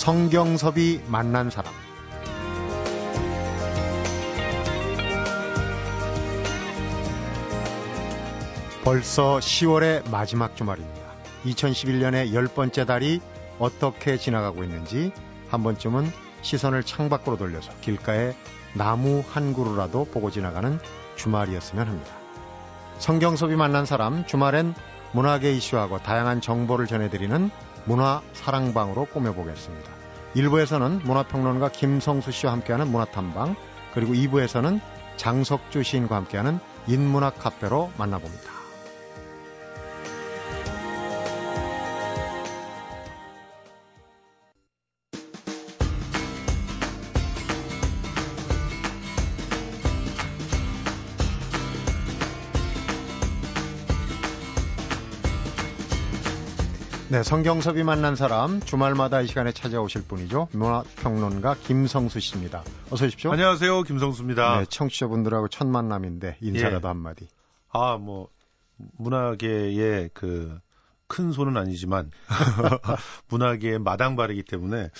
성경섭이 만난 사람 벌써 10월의 마지막 주말입니다. 2011년의 열 번째 달이 어떻게 지나가고 있는지 한 번쯤은 시선을 창밖으로 돌려서 길가에 나무 한 그루라도 보고 지나가는 주말이었으면 합니다. 성경섭이 만난 사람 주말엔 문학의 이슈하고 다양한 정보를 전해드리는 문화 사랑방으로 꾸며보겠습니다. 1부에서는 문화평론가 김성수 씨와 함께하는 문화탐방 그리고 2부에서는 장석주 시인과 함께하는 인문학 카페로 만나봅니다. 네, 성경섭이 만난 사람 주말마다 이 시간에 찾아오실 분이죠. 문화평론가 김성수 씨입니다. 어서 오십시오. 안녕하세요, 김성수입니다. 네, 청취자분들하고 첫 만남인데 인사라도 예. 한마디. 아, 뭐 문화계의 그 큰 손은 아니지만 문화계의 마당발이기 때문에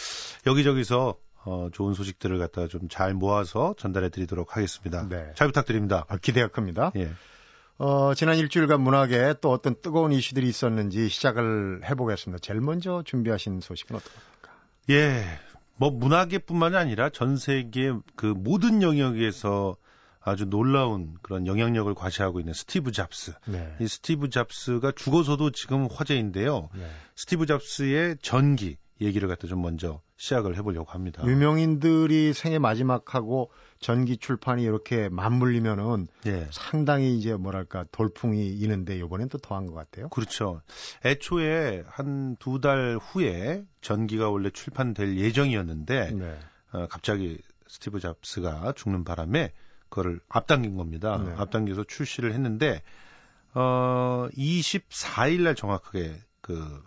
여기저기서 어, 좋은 소식들을 갖다 좀잘 모아서 전달해 드리도록 하겠습니다. 네. 잘 부탁드립니다. 아, 기대가 큽니다. 예. 어, 지난 일주일간 문학에 또 어떤 뜨거운 이슈들이 있었는지 시작을 해보겠습니다. 제일 먼저 준비하신 소식은 어떻습니까? 예, 뭐 문학계뿐만이 아니라 전 세계 그 모든 영역에서 아주 놀라운 그런 영향력을 과시하고 있는 스티브 잡스. 네. 이 스티브 잡스가 죽어서도 지금 화제인데요. 네. 스티브 잡스의 전기 얘기를 갖다 좀 먼저 시작을 해보려고 합니다. 유명인들이 생애 마지막하고 전기 출판이 이렇게 맞물리면은 예. 상당히 이제 뭐랄까 돌풍이 있는데 이번엔 또 더한 것 같아요. 그렇죠. 애초에 한 두 달 후에 전기가 원래 출판될 예정이었는데 네. 어, 갑자기 스티브 잡스가 죽는 바람에 그거를 앞당긴 겁니다. 네. 앞당겨서 출시를 했는데 어 24일 날 정확하게 그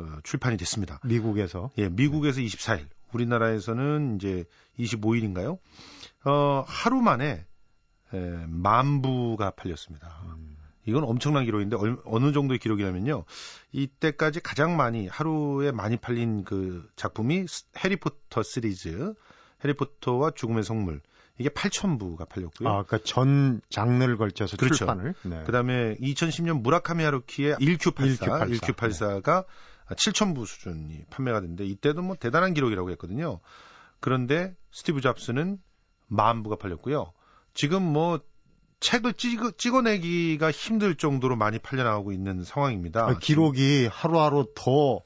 어, 출판이 됐습니다. 미국에서 예, 미국에서 24일. 우리나라에서는 이제 25일인가요? 어, 하루 만에 에, 만 부가 팔렸습니다. 음. 이건 엄청난 기록인데 얼, 어느 정도의 기록이냐면요. 이때까지 가장 많이 하루에 많이 팔린 그 작품이 해리포터 시리즈, 해리포터와 죽음의 성물. 이게 8,000부가 팔렸고요. 아, 그러니까 전 장르를 걸쳐서 그렇죠. 출판을. 네. 그다음에 2010년 무라카미 하루키의 1Q84, 1Q84. 1Q84가 7,000부 수준이 판매가 됐는데 이때도 뭐 대단한 기록이라고 했거든요. 그런데 스티브 잡스는 만 부가 팔렸고요. 지금 뭐 책을 찍어, 찍어 내기가 힘들 정도로 많이 팔려나가고 있는 상황입니다. 아, 기록이 하루하루 더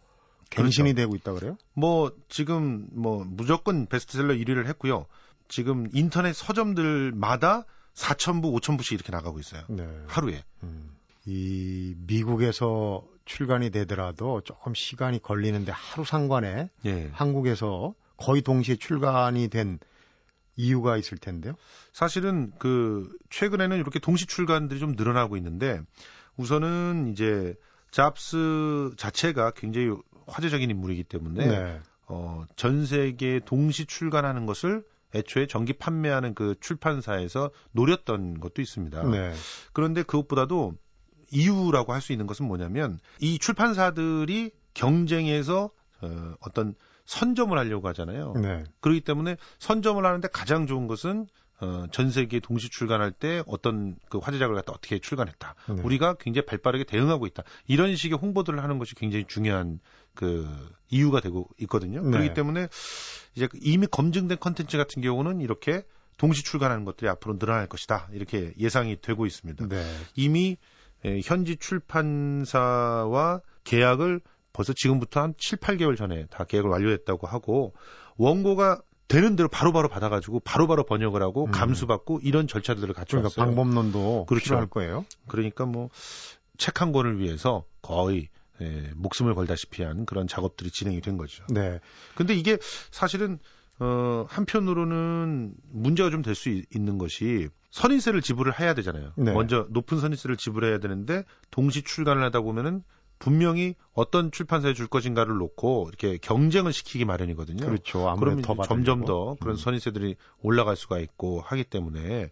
갱신이 그렇죠. 되고 있다 그래요? 뭐 지금 뭐 무조건 베스트셀러 1위를 했고요. 지금 인터넷 서점들마다 4,000부, 5,000부씩 이렇게 나가고 있어요. 네. 하루에. 음. 이 미국에서 출간이 되더라도 조금 시간이 걸리는데 하루 상관에 예. 한국에서 거의 동시에 출간이 된 이유가 있을 텐데요. 사실은 그 최근에는 이렇게 동시 출간들이 좀 늘어나고 있는데 우선은 이제 잡스 자체가 굉장히 화제적인 인물이기 때문에 네. 어, 전 세계 동시 출간하는 것을 애초에 정기 판매하는 그 출판사에서 노렸던 것도 있습니다. 네. 그런데 그것보다도 이유라고 할 수 있는 것은 뭐냐면 이 출판사들이 경쟁에서 어, 어떤 선점을 하려고 하잖아요. 네. 그렇기 때문에 선점을 하는데 가장 좋은 것은 어, 전 세계 동시 출간할 때 어떤 그 화제작을 갖다 어떻게 출간했다. 네. 우리가 굉장히 발빠르게 대응하고 있다. 이런 식의 홍보들을 하는 것이 굉장히 중요한 그 이유가 되고 있거든요. 네. 그렇기 때문에 이제 이미 검증된 컨텐츠 같은 경우는 이렇게 동시 출간하는 것들이 앞으로 늘어날 것이다. 이렇게 예상이 되고 있습니다. 네. 이미 예, 현지 출판사와 계약을 벌써 지금부터 한 7, 8개월 전에 다 계약을 완료했다고 하고 원고가 되는 대로 바로바로 바로 받아가지고 바로바로 바로 번역을 하고 음. 감수받고 이런 절차들을 갖춰왔어요. 그러니까 방법론도 그렇죠. 필요할 거예요. 그러니까 뭐 책 한 권을 위해서 거의 예, 목숨을 걸다시피 한 그런 작업들이 진행이 된 거죠. 네. 근데 이게 사실은 어 한편으로는 문제가 좀 될 수 있는 것이 선인세를 지불을 해야 되잖아요. 네. 먼저 높은 선인세를 지불해야 되는데 동시 출간을 하다 보면은 분명히 어떤 출판사에 줄 것인가를 놓고 이렇게 경쟁을 시키기 마련이거든요. 그렇죠. 그러면 더 점점 더 그런 음. 선인세들이 올라갈 수가 있고 하기 때문에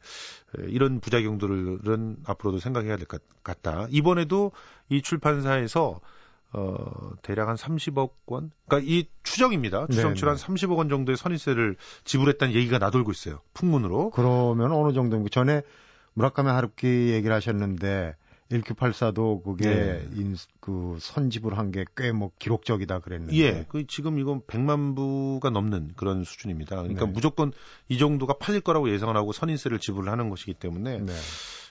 이런 부작용들은 앞으로도 생각해야 될 것 같다. 이번에도 이 출판사에서 어, 대략 한 30억 원? 그러니까 이 추정입니다. 추정치로 한 30억 원 정도의 선인세를 지불했다는 얘기가 나돌고 있어요. 풍문으로. 그러면 어느 정도인가? 전에 무라카미 하루키 얘기를 하셨는데 1984도 그게 네. 인, 그 선집을 한 게 꽤 뭐 기록적이다 그랬는데. 예. 그 지금 이건 100만 부가 넘는 그런 수준입니다. 그러니까 네. 무조건 이 정도가 팔릴 거라고 예상을 하고 선인세를 지불하는 것이기 때문에. 네.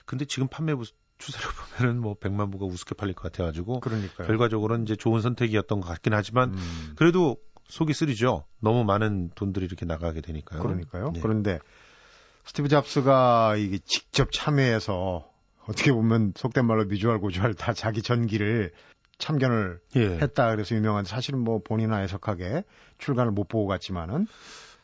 근데 지금 판매부 추세를 보면은 뭐 100만 부가 우습게 팔릴 것 같아 가지고 그러니까요. 결과적으로는 이제 좋은 선택이었던 것 같긴 하지만 음. 그래도 속이 쓰리죠. 너무 많은 돈들이 이렇게 나가게 되니까요. 그러니까요. 네. 그런데 스티브 잡스가 이게 직접 참여해서 어떻게 보면 속된 말로 미주알 고주알 다 자기 전기를 참견을 예. 했다 그래서 유명한데 사실은 뭐 본인나 해석하게 출간을 못 보고 갔지만은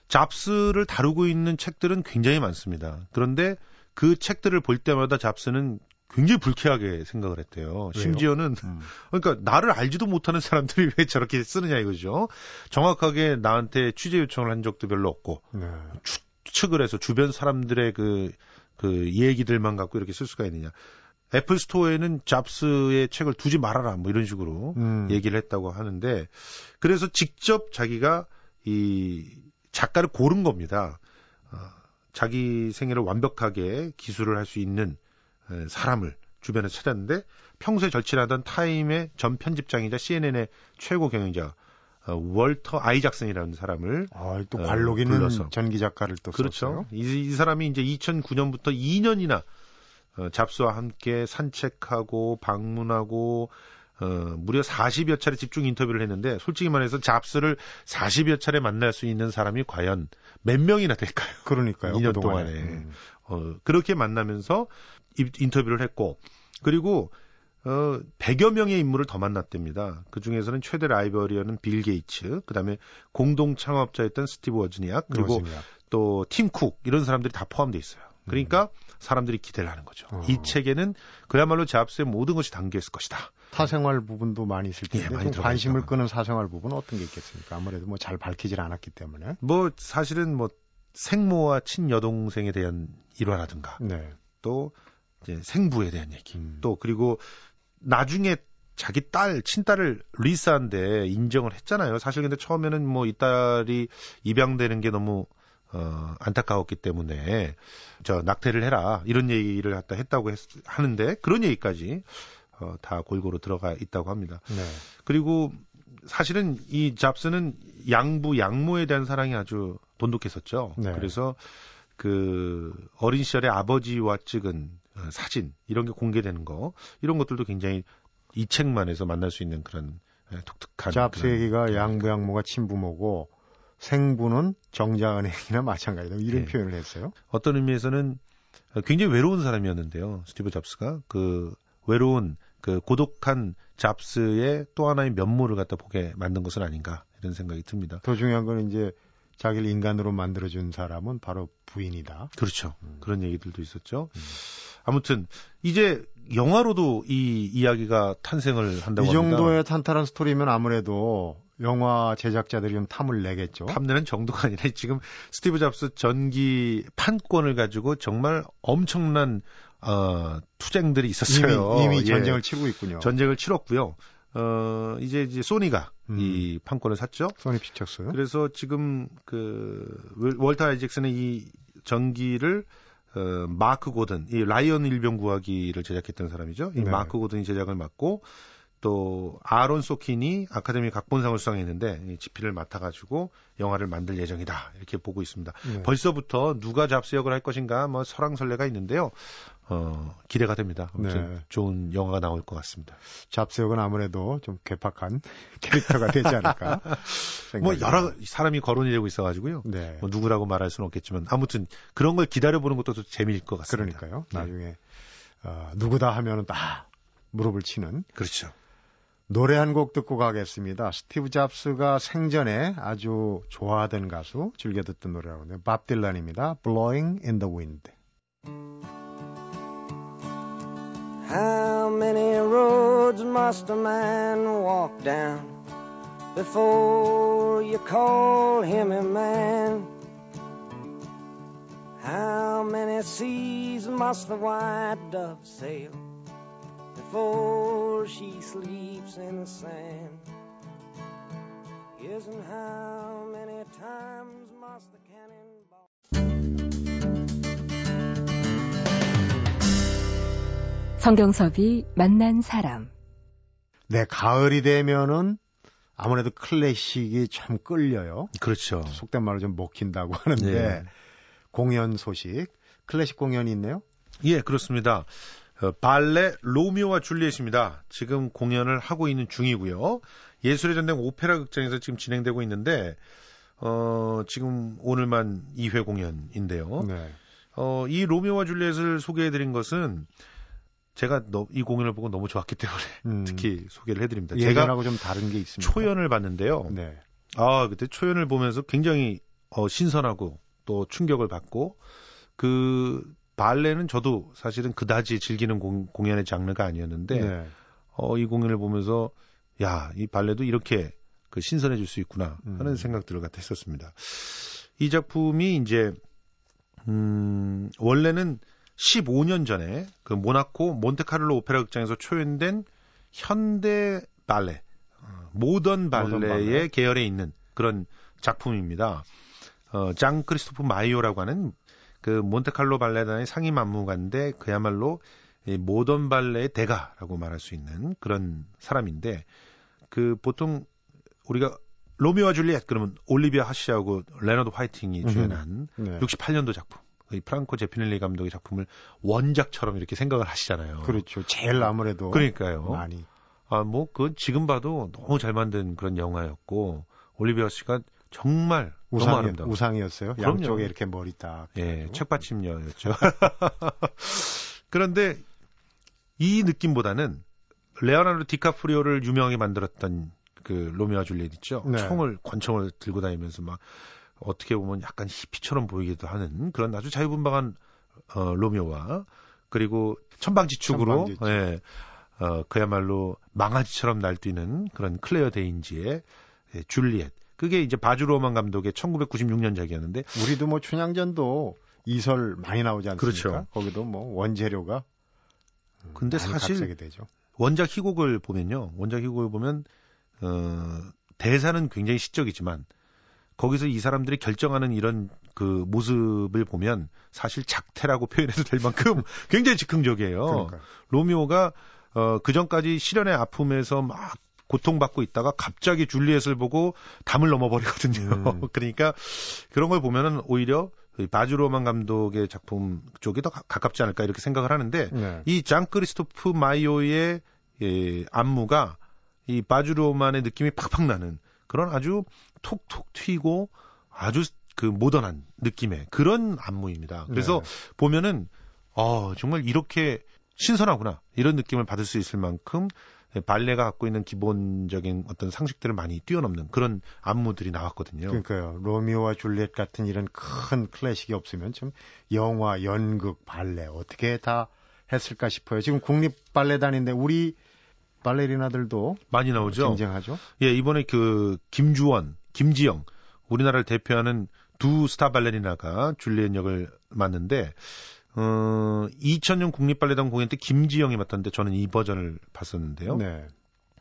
잡스를 다루고 있는 책들은 굉장히 많습니다. 그런데 그 책들을 볼 때마다 잡스는 굉장히 불쾌하게 생각을 했대요. 왜요? 심지어는 음. 그러니까 나를 알지도 못하는 사람들이 왜 저렇게 쓰느냐 이거죠. 정확하게 나한테 취재 요청을 한 적도 별로 없고 네. 추측을 해서 주변 사람들의 그그 얘기들만 갖고 이렇게 쓸 수가 있느냐. 애플 스토어에는 잡스의 책을 두지 말아라 뭐 이런 식으로 음. 얘기를 했다고 하는데 그래서 직접 자기가 이 작가를 고른 겁니다. 어, 자기 생애를 완벽하게 기술을 할 수 있는 사람을 주변에 찾았는데 평소에 절친하던 타임의 전 편집장이자 CNN의 최고 경영자 어, 월터 아이작슨이라는 사람을 아, 또 관록 있는 어, 전기 작가를 또 그렇죠. 이, 이, 사람이 이제 2009년부터 2년이나 어, 잡스와 함께 산책하고 방문하고 어, 무려 40여 차례 집중 인터뷰를 했는데 솔직히 말해서 잡스를 40여 차례 만날 수 있는 사람이 과연 몇 명이나 될까요? 그러니까요. 2년 동안에. 음. 어, 그렇게 만나면서 인터뷰를 했고 그리고 어, 100여 명의 인물을 더 만났답니다. 그 중에서는 최대 라이벌이었던 빌 게이츠, 그 다음에 공동 창업자였던 스티브 워즈니악, 그리고 또 팀 쿡, 이런 사람들이 다 포함되어 있어요. 그러니까 음. 사람들이 기대를 하는 거죠. 어. 이 책에는 그야말로 잡스의 모든 것이 담겨 있을 것이다. 사생활 부분도 많이 있을 텐데 예, 많이 관심을 끄는 사생활 부분은 어떤 게 있겠습니까? 아무래도 뭐 잘 밝히질 않았기 때문에. 뭐 사실은 뭐 생모와 친여동생에 대한 일화라든가 네. 또 이제 생부에 대한 얘기 음. 또 그리고 나중에 자기 딸, 친딸을 리사한테 인정을 했잖아요. 사실 근데 처음에는 뭐 이 딸이 입양되는 게 너무 어, 안타까웠기 때문에 저 낙태를 해라 이런 얘기를 갖다 했다고 했, 하는데 그런 얘기까지 어, 다 골고루 들어가 있다고 합니다. 네. 그리고 사실은 이 잡스는 양부 양모에 대한 사랑이 아주 돈독했었죠. 네. 그래서 그 어린 시절에 아버지와 찍은 어, 사진 이런 게 공개되는 거 이런 것들도 굉장히 이 책만에서 만날 수 있는 그런 예, 독특한 잡스 얘기가 양부 양모가 친부모고 생부는 정자은행이나 마찬가지다 이런 네. 표현을 했어요. 어떤 의미에서는 굉장히 외로운 사람이었는데요. 스티브 잡스가 그 외로운 그 고독한 잡스의 또 하나의 면모를 갖다 보게 만든 것은 아닌가 이런 생각이 듭니다. 더 중요한 건 이제 자기를 인간으로 만들어준 사람은 바로 부인이다. 그렇죠. 음. 그런 얘기들도 있었죠. 음. 아무튼 이제 영화로도 이 이야기가 탄생을 한다고 이 정도의 탄탄한 스토리면 아무래도 영화 제작자들이 좀 탐을 내겠죠. 탐내는 정도가 아니라 지금 스티브 잡스 전기 판권을 가지고 정말 엄청난 어, 투쟁들이 있었어요. 이미, 이미 예. 전쟁을 치르고 있군요. 전쟁을 치렀고요. 어, 이제 이제 소니가 음. 이 판권을 샀죠. 소니 픽처스. 그래서 지금 그 월터 아이작슨의 이 전기를 어, 마크 고든, 이 라이언 일병 구하기를 제작했던 사람이죠. 이 네. 마크 고든이 제작을 맡고 또 아론 소킨이 아카데미 각본상을 수상했는데 이 집필을 맡아가지고 영화를 만들 예정이다 이렇게 보고 있습니다. 네. 벌써부터 누가 잡스 역을 할 것인가 뭐 설왕설래가 있는데요. 어, 기대가 됩니다. 네. 좋은 영화가 나올 것 같습니다. 잡스 역은 아무래도 좀 괴팍한 캐릭터가 되지 않을까. 뭐 여러 사람이 거론이 되고 있어가지고요. 네. 뭐 누구라고 말할 수는 없겠지만 아무튼 그런 걸 기다려보는 것도 좀 재미일 것 같습니다. 그러니까요. 네. 나중에 어, 누구다 하면은 다 무릎을 치는. 그렇죠. 노래 한 곡 듣고 가겠습니다. 스티브 잡스가 생전에 아주 좋아하던 가수, 즐겨 듣던 노래라고 하네요. 밥 딜란입니다. Blowing in the Wind. How many roads must a man walk down before you call him a man? How many seas must the white dove sail before she sleeps in the sand. And how many times must the 성경섭이 만난 사람. 네, 가을이 되면은 아무래도 클래식이 참 끌려요. 그렇죠. 속된 말로 좀 먹힌다고 하는데 네. 공연 소식, 클래식 공연이 있네요. 예, 그렇습니다. 어, 발레 로미오와 줄리엣입니다. 지금 공연을 하고 있는 중이고요. 예술의 전당 오페라 극장에서 지금 진행되고 있는데 어, 지금 오늘만 2회 공연인데요. 네. 어, 이 로미오와 줄리엣을 소개해 드린 것은 제가 너, 이 공연을 보고 너무 좋았기 때문에 음. 특히 소개를 해드립니다. 예전하고 좀 다른 게 있습니다. 초연을 봤는데요. 네. 아 그때 초연을 보면서 굉장히 어, 신선하고 또 충격을 받고 그 발레는 저도 사실은 그다지 즐기는 공, 공연의 장르가 아니었는데 네. 어, 이 공연을 보면서 야 이 발레도 이렇게 그 신선해질 수 있구나 하는 음. 생각들을 갖다 했었습니다. 이 작품이 이제 음, 원래는 15년 전에 그 모나코 몬테카를로 오페라 극장에서 초연된 현대 발레, 어, 모던 발레의 계열에 있는 그런 작품입니다. 어, 장 크리스토프 마이오라고 하는 그 몬테칼로 발레단의 상임 안무가인데 그야말로 이 모던 발레의 대가라고 말할 수 있는 그런 사람인데 그 보통 우리가 로미오와 줄리엣 그러면 올리비아 핫세하고 레너드 화이팅이 주연한 네. 68년도 작품 이 프랑코 제피렐리 감독의 작품을 원작처럼 이렇게 생각을 하시잖아요. 그렇죠. 제일 아무래도 그러니까요. 많이 아 뭐 그 지금 봐도 너무 잘 만든 그런 영화였고 올리비아 씨가 정말 우상이. 우상이었어요. 그럼요. 양쪽에 이렇게 머리 딱. 예, 책받침녀였죠. 그런데 이 느낌보다는 레오나르도 디카프리오를 유명하게 만들었던 그 로미오와 줄리엣 있죠. 네. 총을 권총을 들고 다니면서 막 어떻게 보면 약간 히피처럼 보이기도 하는 그런 아주 자유분방한 어, 로미오와 그리고 천방지축으로 천방지축. 예, 어, 그야말로 망아지처럼 날뛰는 그런 클레어 데인지의 예, 줄리엣. 그게 이제 바주 로만 감독의 1996년작이었는데 우리도 뭐 춘향전도 이설 많이 나오지 않습니까? 그렇죠. 거기도 뭐 원재료가 근데 사실 원작 희곡을 보면요. 원작 희곡을 보면 어 대사는 굉장히 시적이지만 거기서 이 사람들이 결정하는 이런 그 모습을 보면 사실 작태라고 표현해도 될 만큼 굉장히 즉흥적이에요. 그러니까요. 로미오가 어, 그 전까지 실연의 아픔에서 막 고통받고 있다가 갑자기 줄리엣을 보고 담을 넘어버리거든요. 음. 그러니까 그런 걸 보면은 오히려 바주로만 감독의 작품 쪽이 더 가깝지 않을까 이렇게 생각을 하는데 네. 이장 크리스토프 마이오의 예, 안무가 이 바주로만의 느낌이 팍팍 나는 그런 아주 톡톡 튀고 아주 그 모던한 느낌의 그런 안무입니다. 그래서 네. 보면은 어 정말 이렇게 신선하구나 이런 느낌을 받을 수 있을 만큼 발레가 갖고 있는 기본적인 어떤 상식들을 많이 뛰어넘는 그런 안무들이 나왔거든요. 그러니까요. 로미오와 줄리엣 같은 이런 큰 클래식이 없으면 좀 영화, 연극, 발레 어떻게 다 했을까 싶어요. 지금 국립 발레단인데 우리 발레리나들도 많이 나오죠. 경쟁하죠. 예, 이번에 그 김주원, 김지영 우리나라를 대표하는 두 스타 발레리나가 줄리엣 역을 맡는데 어 2000년 국립발레단 공연 때 김지영이 맡았는데 저는 이 버전을 봤었는데요. 네.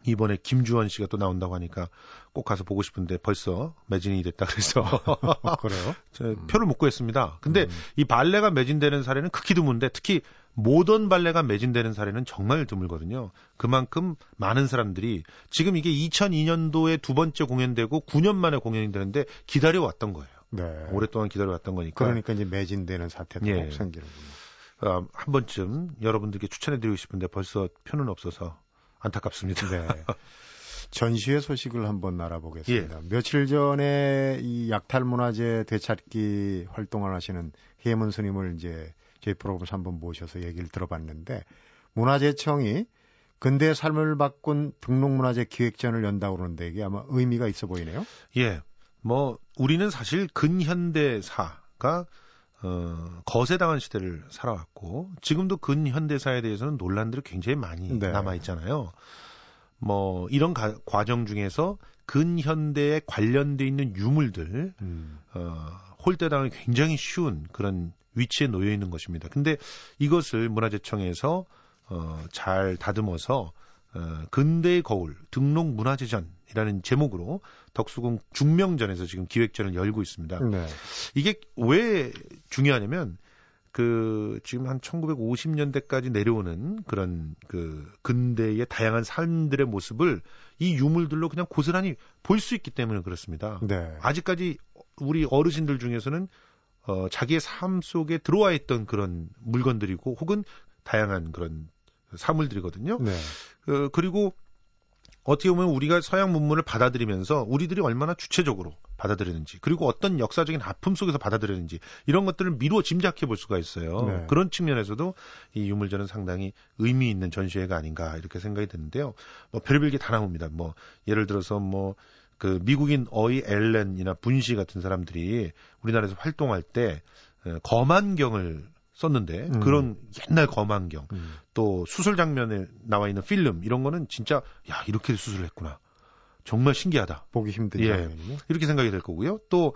이번에 김주원 씨가 또 나온다고 하니까 꼭 가서 보고 싶은데 벌써 매진이 됐다 그래서 그래요? 음. 표를 못 구했습니다. 근데 음. 이 발레가 매진되는 사례는 극히 드문데 특히 모던 발레가 매진되는 사례는 정말 드물거든요. 그만큼 많은 사람들이 지금 이게 2002년도에 두 번째 공연되고 9년 만에 공연이 되는데 기다려왔던 거예요. 네. 오랫동안 기다려왔던 거니까. 그러니까 이제 매진되는 사태도 예. 생기는군요. 어, 한 번쯤 여러분들께 추천해드리고 싶은데 벌써 표는 없어서 안타깝습니다. 네. 전시회 소식을 한번 알아보겠습니다. 예. 며칠 전에 이 약탈문화재 되찾기 활동을 하시는 해문 스님을 이제 저희 프로그램에서 한번 모셔서 얘기를 들어봤는데 문화재청이 근대 삶을 바꾼 등록문화재 기획전을 연다고 그러는데 이게 아마 의미가 있어 보이네요. 예. 뭐 우리는 사실 근현대사가 어, 거세당한 시대를 살아왔고 지금도 근현대사에 대해서는 논란들이 굉장히 많이 네. 남아 있잖아요. 뭐 이런 가, 과정 중에서 근현대에 관련돼 있는 유물들 음. 어, 홀대당을 굉장히 쉬운 그런 위치에 놓여 있는 것입니다. 근데 이것을 문화재청에서 어, 잘 다듬어서 어, 근대의 거울 등록 문화재전이라는 제목으로 덕수궁 중명전에서 지금 기획전을 열고 있습니다. 네. 이게 왜 중요하냐면 그 지금 한 1950년대까지 내려오는 그런 그 근대의 다양한 삶들의 모습을 이 유물들로 그냥 고스란히 볼 수 있기 때문에 그렇습니다. 네. 아직까지 우리 어르신들 중에서는 어, 자기의 삶 속에 들어와 있던 그런 물건들이고 혹은 다양한 그런 사물들이거든요. 네. 어, 그리고 어떻게 보면 우리가 서양 문물을 받아들이면서 우리들이 얼마나 주체적으로 받아들이는지 그리고 어떤 역사적인 아픔 속에서 받아들이는지 이런 것들을 미루어 짐작해 볼 수가 있어요. 네. 그런 측면에서도 이 유물전은 상당히 의미 있는 전시회가 아닌가 이렇게 생각이 드는데요. 뭐 별별 게 다 나옵니다. 뭐 예를 들어서 뭐 그 미국인 어 이 알렌이나 분쉬 같은 사람들이 우리나라에서 활동할 때 어, 검안경을 썼는데 음. 그런 옛날 검안경 음. 또 수술 장면에 나와 있는 필름 이런 거는 진짜 야 이렇게 수술을 했구나 정말 신기하다 보기 힘든 예, 장면이요 이렇게 생각이 될 거고요 또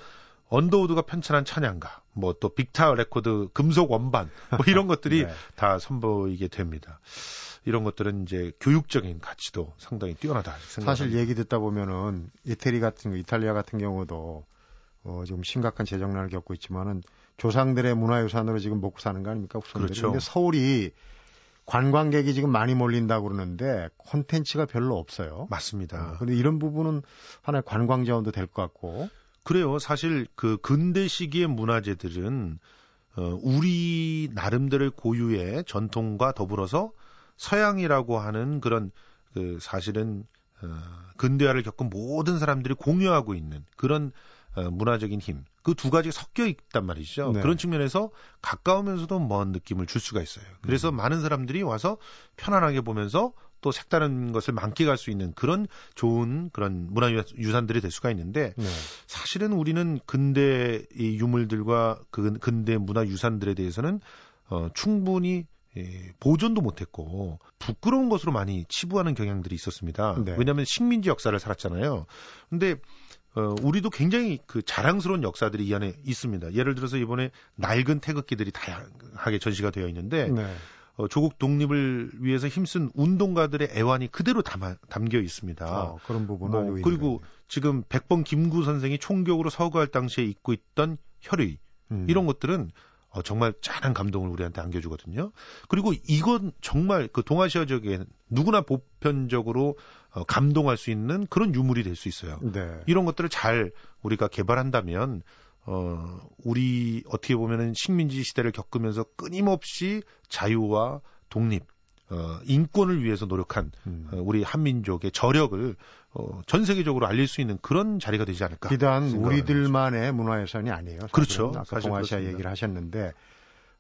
언더우드가 편찬한 찬양가 뭐 또 빅타 레코드 금속 원반 뭐 이런 것들이 네. 다 선보이게 됩니다. 이런 것들은 이제 교육적인 가치도 상당히 뛰어나다. 사실 얘기 듣다 보면은 이태리 같은 이탈리아 같은 경우도 어, 지금 심각한 재정난을 겪고 있지만은 조상들의 문화유산으로 지금 먹고 사는 거 아닙니까? 후손들이. 그렇죠. 근데 서울이 관광객이 지금 많이 몰린다고 그러는데 콘텐츠가 별로 없어요. 맞습니다. 어, 근데 이런 부분은 하나의 관광 자원도 될 것 같고. 그래요. 사실 그 근대 시기의 문화재들은 어, 우리 나름대로의 고유의 전통과 더불어서 서양이라고 하는 그런 그 사실은 어, 근대화를 겪은 모든 사람들이 공유하고 있는 그런 어, 문화적인 힘. 그 두 가지가 섞여 있단 말이죠. 네. 그런 측면에서 가까우면서도 먼 느낌을 줄 수가 있어요. 그래서 음. 많은 사람들이 와서 편안하게 보면서 또 색다른 것을 만끽할 수 있는 그런 좋은 그런 문화 유산들이 될 수가 있는데 네. 사실은 우리는 근대 이 유물들과 그 근대 문화 유산들에 대해서는 어, 충분히 예, 보존도 못했고 부끄러운 것으로 많이 치부하는 경향들이 있었습니다. 네. 왜냐하면 식민지 역사를 살았잖아요. 근데 어, 우리도 굉장히 그 자랑스러운 역사들이 이 안에 있습니다. 예를 들어서 이번에 낡은 태극기들이 다양하게 전시가 되어 있는데 네. 어, 조국 독립을 위해서 힘쓴 운동가들의 애환이 그대로 담아, 담겨 있습니다. 어, 그런 부분은 뭐, 그리고 지금 백번 김구 선생이 총격으로 서거할 당시에 입고 있던 혈의 음. 이런 것들은 어, 정말 짠한 감동을 우리한테 안겨주거든요. 그리고 이건 정말 그 동아시아 지역에 누구나 보편적으로 어, 감동할 수 있는 그런 유물이 될 수 있어요. 네. 이런 것들을 잘 우리가 개발한다면 어, 우리 어떻게 보면은 식민지 시대를 겪으면서 끊임없이 자유와 독립, 어, 인권을 위해서 노력한 음. 어, 우리 한민족의 저력을 어, 전 세계적으로 알릴 수 있는 그런 자리가 되지 않을까. 비단 우리들만의 문화유산이 아니에요. 사실은. 그렇죠. 아까 동아시아 그렇습니다. 얘기를 하셨는데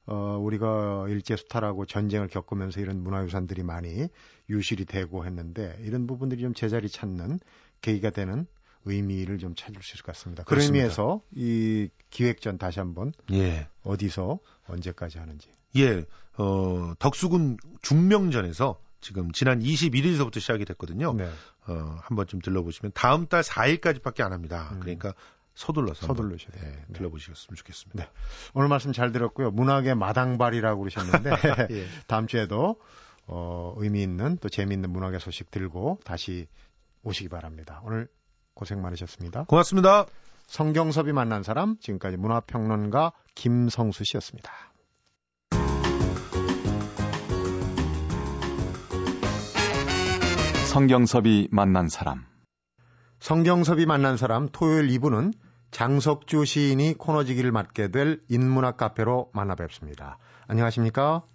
어, 우리가 일제 수탈하고 전쟁을 겪으면서 이런 문화유산들이 많이 유실이 되고 했는데 이런 부분들이 좀 제자리 찾는 계기가 되는 의미를 좀 찾을 수 있을 것 같습니다. 그런 의미에서 이 기획전 다시 한번 예. 어디서 언제까지 하는지. 예, 어, 덕수군 중명전에서 지금 지난 21일서부터 시작이 됐거든요. 네. 어, 한 번쯤 들러보시면 다음 달 4일까지밖에 안 합니다. 음. 그러니까 서둘러서 서둘러셔야 네, 네. 들러보셨으면 좋겠습니다. 네. 오늘 말씀 잘 들었고요. 문학의 마당발이라고 그러셨는데 예. 다음 주에도 어, 의미 있는 또 재미있는 문학의 소식 들고 다시 오시기 바랍니다. 오늘 고생 많으셨습니다. 고맙습니다. 성경섭이 만난 사람 지금까지 문화평론가 김성수 씨였습니다. 성경섭이 만난 사람. 성경섭이 만난 사람 토요일 2부는 장석주 시인이 코너지기를 맡게 될 인문학 카페로 만나 뵙습니다. 안녕하십니까?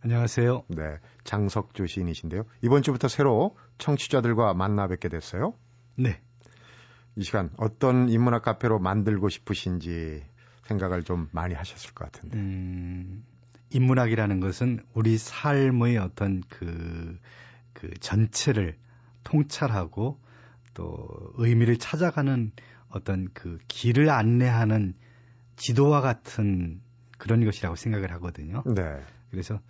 안녕하세요. 네. 장석주 시인이신데요. 이번 주부터 새로 청취자들과 만나 뵙게 됐어요. 네. 이 시간 어떤 인문학 카페로 만들고 싶으신지 생각을 좀 많이 하셨을 것 같은데. 음, 인문학이라는 것은 우리 삶의 어떤 그, 그 전체를 통찰하고 또 의미를 찾아가는 어떤 그 길을 안내하는 지도와 같은 그런 것이라고 생각을 하거든요. 네. 그래서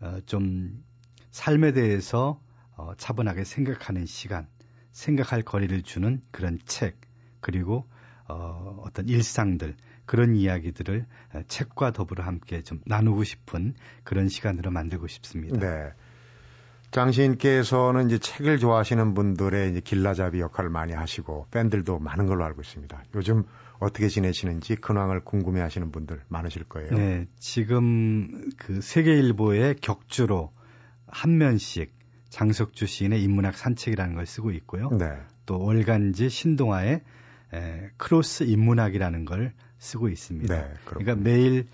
어, 좀 삶에 대해서 어, 차분하게 생각하는 시간, 생각할 거리를 주는 그런 책, 그리고 어, 어떤 일상들, 그런 이야기들을 책과 더불어 함께 좀 나누고 싶은 그런 시간으로 만들고 싶습니다. 네. 장시인께서는 이제 책을 좋아하시는 분들의 이제 길라잡이 역할을 많이 하시고 팬들도 많은 걸로 알고 있습니다. 요즘 어떻게 지내시는지 근황을 궁금해 하시는 분들 많으실 거예요. 네, 지금 그 세계일보의 격주로 한 면씩 장석주 시인의 인문학 산책이라는 걸 쓰고 있고요. 네. 또 월간지 신동아의 에, 크로스 인문학이라는 걸 쓰고 있습니다. 네, 그러니까 매일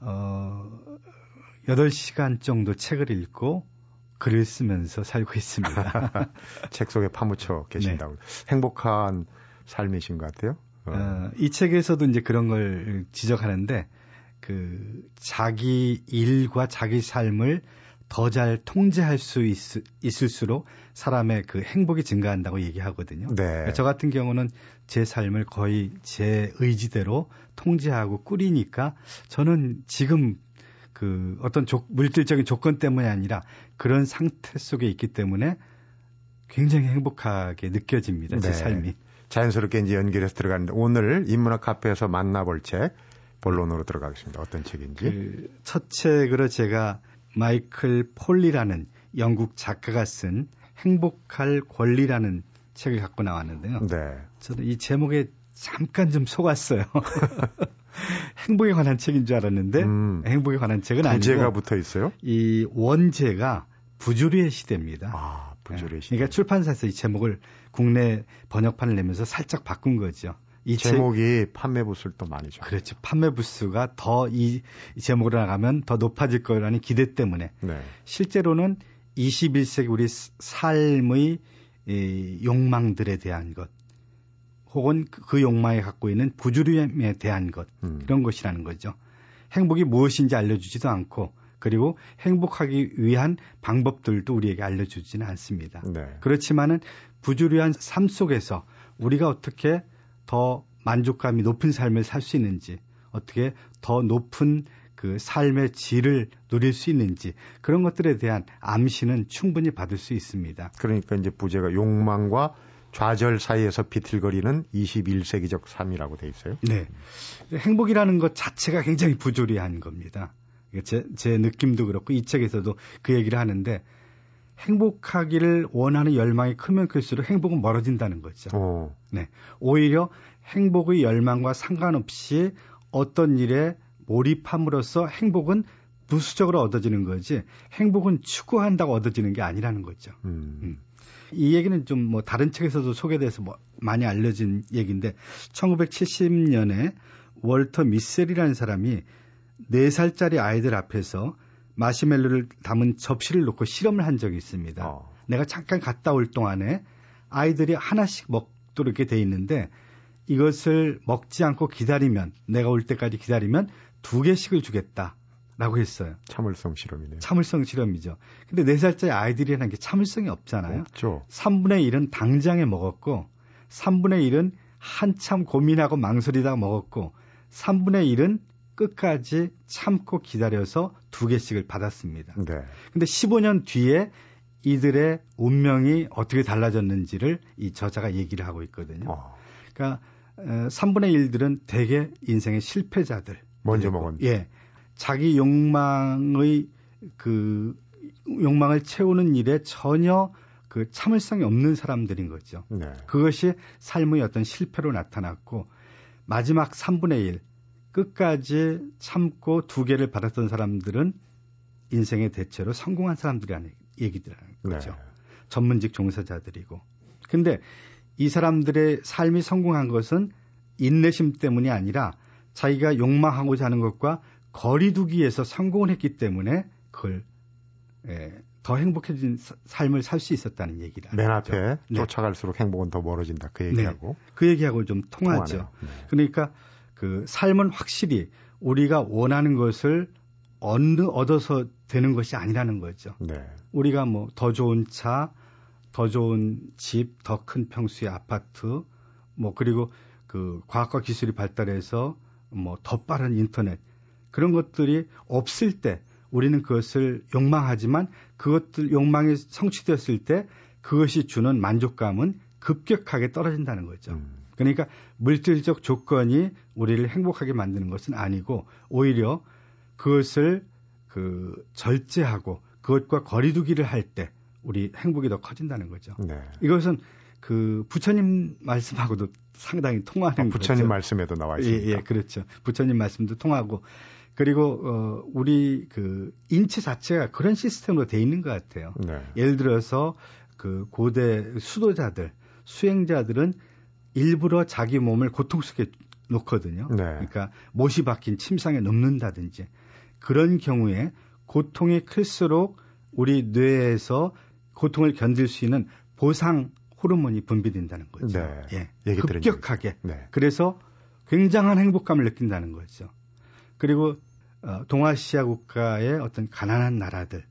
어 8시간 정도 책을 읽고 글을 쓰면서 살고 있습니다. 책 속에 파묻혀 계신다고. 네. 행복한 삶이신 것 같아요. 어. 어, 이 책에서도 이제 그런 걸 지적하는데 그 자기 일과 자기 삶을 더 잘 통제할 수 있, 있을수록 사람의 그 행복이 증가한다고 얘기하거든요. 네. 그러니까 저 같은 경우는 제 삶을 거의 제 의지대로 통제하고 꾸리니까 저는 지금 그 어떤 조, 물질적인 조건 때문이 아니라 그런 상태 속에 있기 때문에 굉장히 행복하게 느껴집니다. 제 네. 삶이. 자연스럽게 이제 연결해서 들어가는데 오늘 인문학 카페에서 만나볼 책 본론으로 들어가겠습니다. 어떤 책인지. 그 첫 책으로 제가 마이클 폴리라는 영국 작가가 쓴 행복할 권리라는 책을 갖고 나왔는데요. 네. 저는 이 제목에 잠깐 좀 속았어요. 행복에 관한 책인 줄 알았는데 음, 행복에 관한 책은 아니고 부제가 붙어 있어요? 이 원제가 부조리의 시대입니다. 아, 부조리의 네. 시대. 그러니까 출판사에서 이 제목을 국내 번역판을 내면서 살짝 바꾼 거죠. 이 제목이 책, 판매 부수를 또 많이 줘. 그렇죠. 판매 부수가 더 이 제목으로 나가면 더 높아질 거라는 기대 때문에 네. 실제로는 21세기 우리 삶의 이 욕망들에 대한 것 혹은 그, 그 욕망에 갖고 있는 부주림에 대한 것 음. 이런 것이라는 거죠. 행복이 무엇인지 알려주지도 않고 그리고 행복하기 위한 방법들도 우리에게 알려주지는 않습니다. 네. 그렇지만은 부주류한 삶 속에서 우리가 어떻게 더 만족감이 높은 삶을 살 수 있는지, 어떻게 더 높은 그 삶의 질을 누릴 수 있는지 그런 것들에 대한 암시는 충분히 받을 수 있습니다. 그러니까 이제 부제가 욕망과 좌절 사이에서 비틀거리는 21세기적 삶이라고 돼 있어요. 네. 행복이라는 것 자체가 굉장히 부조리한 겁니다. 제, 제 느낌도 그렇고 이 책에서도 그 얘기를 하는데 행복하기를 원하는 열망이 크면 클수록 행복은 멀어진다는 거죠. 오. 어. 네. 오히려 행복의 열망과 상관없이 어떤 일에 몰입함으로써 행복은 부수적으로 얻어지는 거지 행복은 추구한다고 얻어지는 게 아니라는 거죠. 음. 음. 이 얘기는 좀 뭐 다른 책에서도 소개돼서 뭐 많이 알려진 얘기인데 1970년에 월터 미셀이라는 사람이 4살짜리 아이들 앞에서 마시멜로를 담은 접시를 놓고 실험을 한 적이 있습니다. 어. 내가 잠깐 갔다 올 동안에 아이들이 하나씩 먹도록 이렇게 돼 있는데 이것을 먹지 않고 기다리면 내가 올 때까지 기다리면 두 개씩을 주겠다. 라고 했어요. 참을성 실험이네요. 참을성 실험이죠. 근데 4살짜리 아이들이라는 게 참을성이 없잖아요. 없죠. 3분의 1은 당장에 먹었고 3분의 1은 한참 고민하고 망설이다가 먹었고 3분의 1은 끝까지 참고 기다려서 두 개씩을 받았습니다. 네. 근데 15년 뒤에 이들의 운명이 어떻게 달라졌는지를 이 저자가 얘기를 하고 있거든요. 어. 그러니까 3분의 1들은 대개 인생의 실패자들. 먼저 먹은. 예. 자기 욕망의 그 욕망을 채우는 일에 전혀 그 참을성이 없는 사람들인 거죠. 네. 그것이 삶의 어떤 실패로 나타났고 마지막 3분의 1 끝까지 참고 두 개를 받았던 사람들은 인생의 대체로 성공한 사람들이라는 얘기들하는 거죠. 네. 전문직 종사자들이고. 근데 이 사람들의 삶이 성공한 것은 인내심 때문이 아니라 자기가 욕망하고자 하는 것과 거리두기에서 성공을 했기 때문에 그걸 예, 더 행복해진 삶을 살 수 있었다는 얘기를 맨 앞에 네. 쫓아갈수록 행복은 더 멀어진다 그 얘기하고 네. 그 얘기하고 좀 통하죠. 네. 그러니까 그 삶은 확실히 우리가 원하는 것을 어느 얻어서 되는 것이 아니라는 거죠. 네. 우리가 뭐 더 좋은 차, 더 좋은 집, 더 큰 평수의 아파트, 뭐 그리고 그 과학과 기술이 발달해서 뭐 더 빠른 인터넷 그런 것들이 없을 때 우리는 그것을 욕망하지만 그것들 욕망이 성취되었을 때 그것이 주는 만족감은 급격하게 떨어진다는 거죠. 음. 그러니까 물질적 조건이 우리를 행복하게 만드는 것은 아니고 오히려 그것을 그 절제하고 그것과 거리두기를 할 때 우리 행복이 더 커진다는 거죠. 네. 이것은 그 부처님 말씀하고도 상당히 통하는 아, 부처님 거죠. 말씀에도 나와 있습니다. 예, 예, 그렇죠. 부처님 말씀도 통하고 그리고 어 우리 그 인체 자체가 그런 시스템으로 돼 있는 것 같아요. 네. 예를 들어서 그 고대 수도자들, 수행자들은 일부러 자기 몸을 고통 속에 놓거든요. 네. 그러니까 못이 박힌 침상에 눕는다든지 그런 경우에 고통이 클수록 우리 뇌에서 고통을 견딜 수 있는 보상 호르몬이 분비된다는 거죠. 네. 예. 급격하게. 네. 그래서 굉장한 행복감을 느낀다는 거죠. 그리고 어, 동아시아 국가의 어떤 가난한 나라들,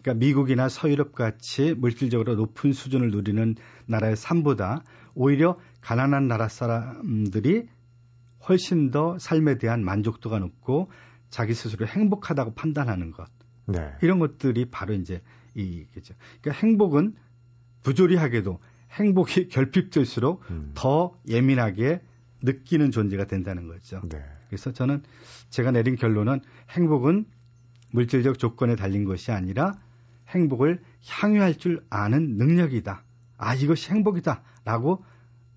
그러니까 미국이나 서유럽 같이 물질적으로 높은 수준을 누리는 나라의 삶보다 오히려 가난한 나라 사람들이 훨씬 더 삶에 대한 만족도가 높고 자기 스스로 행복하다고 판단하는 것 네. 이런 것들이 바로 이제 이겠죠. 그러니까 행복은 부조리하게도 행복이 결핍될수록 음. 더 예민하게 느끼는 존재가 된다는 거죠. 네. 그래서 저는 제가 내린 결론은 행복은 물질적 조건에 달린 것이 아니라 행복을 향유할 줄 아는 능력이다. 아, 이것이 행복이다. 라고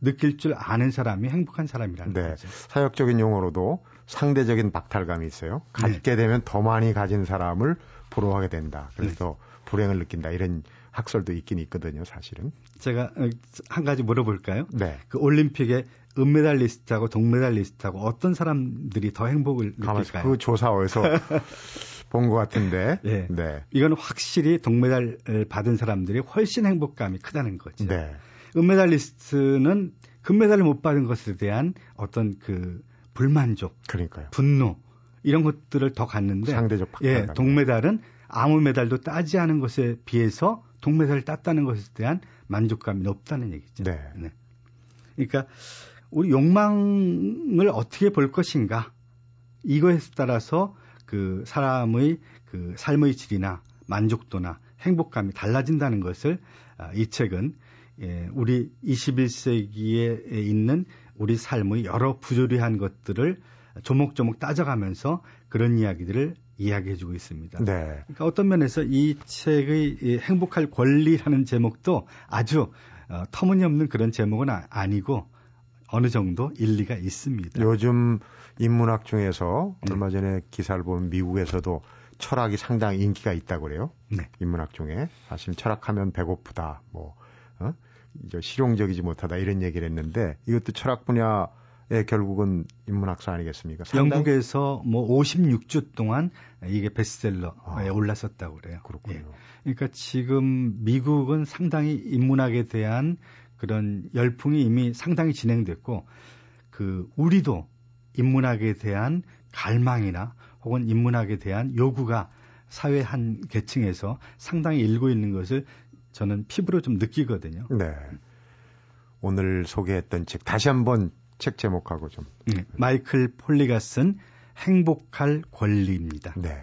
느낄 줄 아는 사람이 행복한 사람이라는 네. 거죠. 사역적인 용어로도 상대적인 박탈감이 있어요. 네. 갖게 되면 더 많이 가진 사람을 부러워하게 된다. 그래서 불행을 느낀다. 이런 학설도 있긴 있거든요, 사실은. 제가 어, 한 가지 물어볼까요? 네. 그 올림픽에 은메달리스트하고 동메달리스트하고 어떤 사람들이 더 행복을 느낄까요? 그 조사 어디서 본 것 같은데. 예. 네. 이건 확실히 동메달을 받은 사람들이 훨씬 행복감이 크다는 거죠. 네. 은메달리스트는 금메달을 못 받은 것에 대한 어떤 그 불만족, 그러니까요. 분노 이런 것들을 더 갖는데 상대적 예, 박탈감. 동메달은 아무 메달도 따지 않은 것에 비해서 동메달을 땄다는 것에 대한 만족감이 높다는 얘기죠. 네. 그러니까 우리 욕망을 어떻게 볼 것인가 이거에 따라서 그 사람의 그 삶의 질이나 만족도나 행복감이 달라진다는 것을 아, 이 책은 예, 우리 21세기에 있는 우리 삶의 여러 부조리한 것들을 조목조목 따져가면서 그런 이야기들을 이야기해주고 있습니다. 네. 그러니까 어떤 면에서 이 책의 이 행복할 권리라는 제목도 아주 어, 터무니없는 그런 제목은 아, 아니고 어느 정도 일리가 있습니다. 요즘 인문학 중에서 네. 얼마 전에 기사를 보면 미국에서도 철학이 상당히 인기가 있다고 그래요. 네. 인문학 중에 사실 철학하면 배고프다, 뭐 어? 실용적이지 못하다 이런 얘기를 했는데 이것도 철학 분야 의 결국은 인문학사 아니겠습니까? 상당히- 영국에서 뭐 56주 동안 이게 베스트셀러에 아. 올랐었다고 그래요. 그렇군요. 예. 그러니까 지금 미국은 상당히 인문학에 대한 그런 열풍이 이미 상당히 진행됐고 그 우리도 인문학에 대한 갈망이나 혹은 인문학에 대한 요구가 사회 한 계층에서 상당히 일고 있는 것을 저는 피부로 좀 느끼거든요. 네. 오늘 소개했던 책 다시 한번 책 제목하고 좀 네, 마이클 폴리가 쓴 행복할 권리입니다. 네.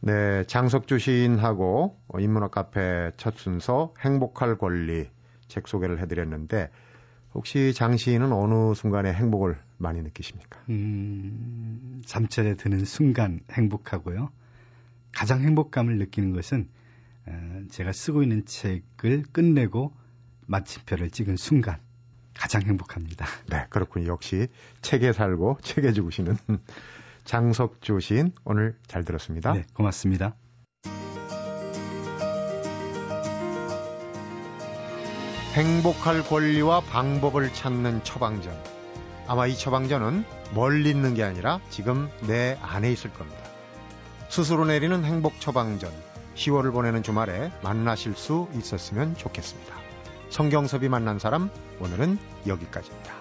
네, 장석주 시인하고 인문학 카페 첫 순서 행복할 권리 책 소개를 해드렸는데 혹시 장 시인은 어느 순간에 행복을 많이 느끼십니까? 음, 잠자리에 드는 순간 행복하고요. 가장 행복감을 느끼는 것은 어, 제가 쓰고 있는 책을 끝내고 마침표를 찍은 순간 가장 행복합니다. 네, 그렇군요. 역시 책에 살고 책에 죽으시는 장석주 시인 오늘 잘 들었습니다. 네, 고맙습니다. 행복할 권리와 방법을 찾는 처방전. 아마 이 처방전은 멀리 있는 게 아니라 지금 내 안에 있을 겁니다. 스스로 내리는 행복 처방전. 10월을 보내는 주말에 만나실 수 있었으면 좋겠습니다. 성경섭이 만난 사람, 오늘은 여기까지입니다.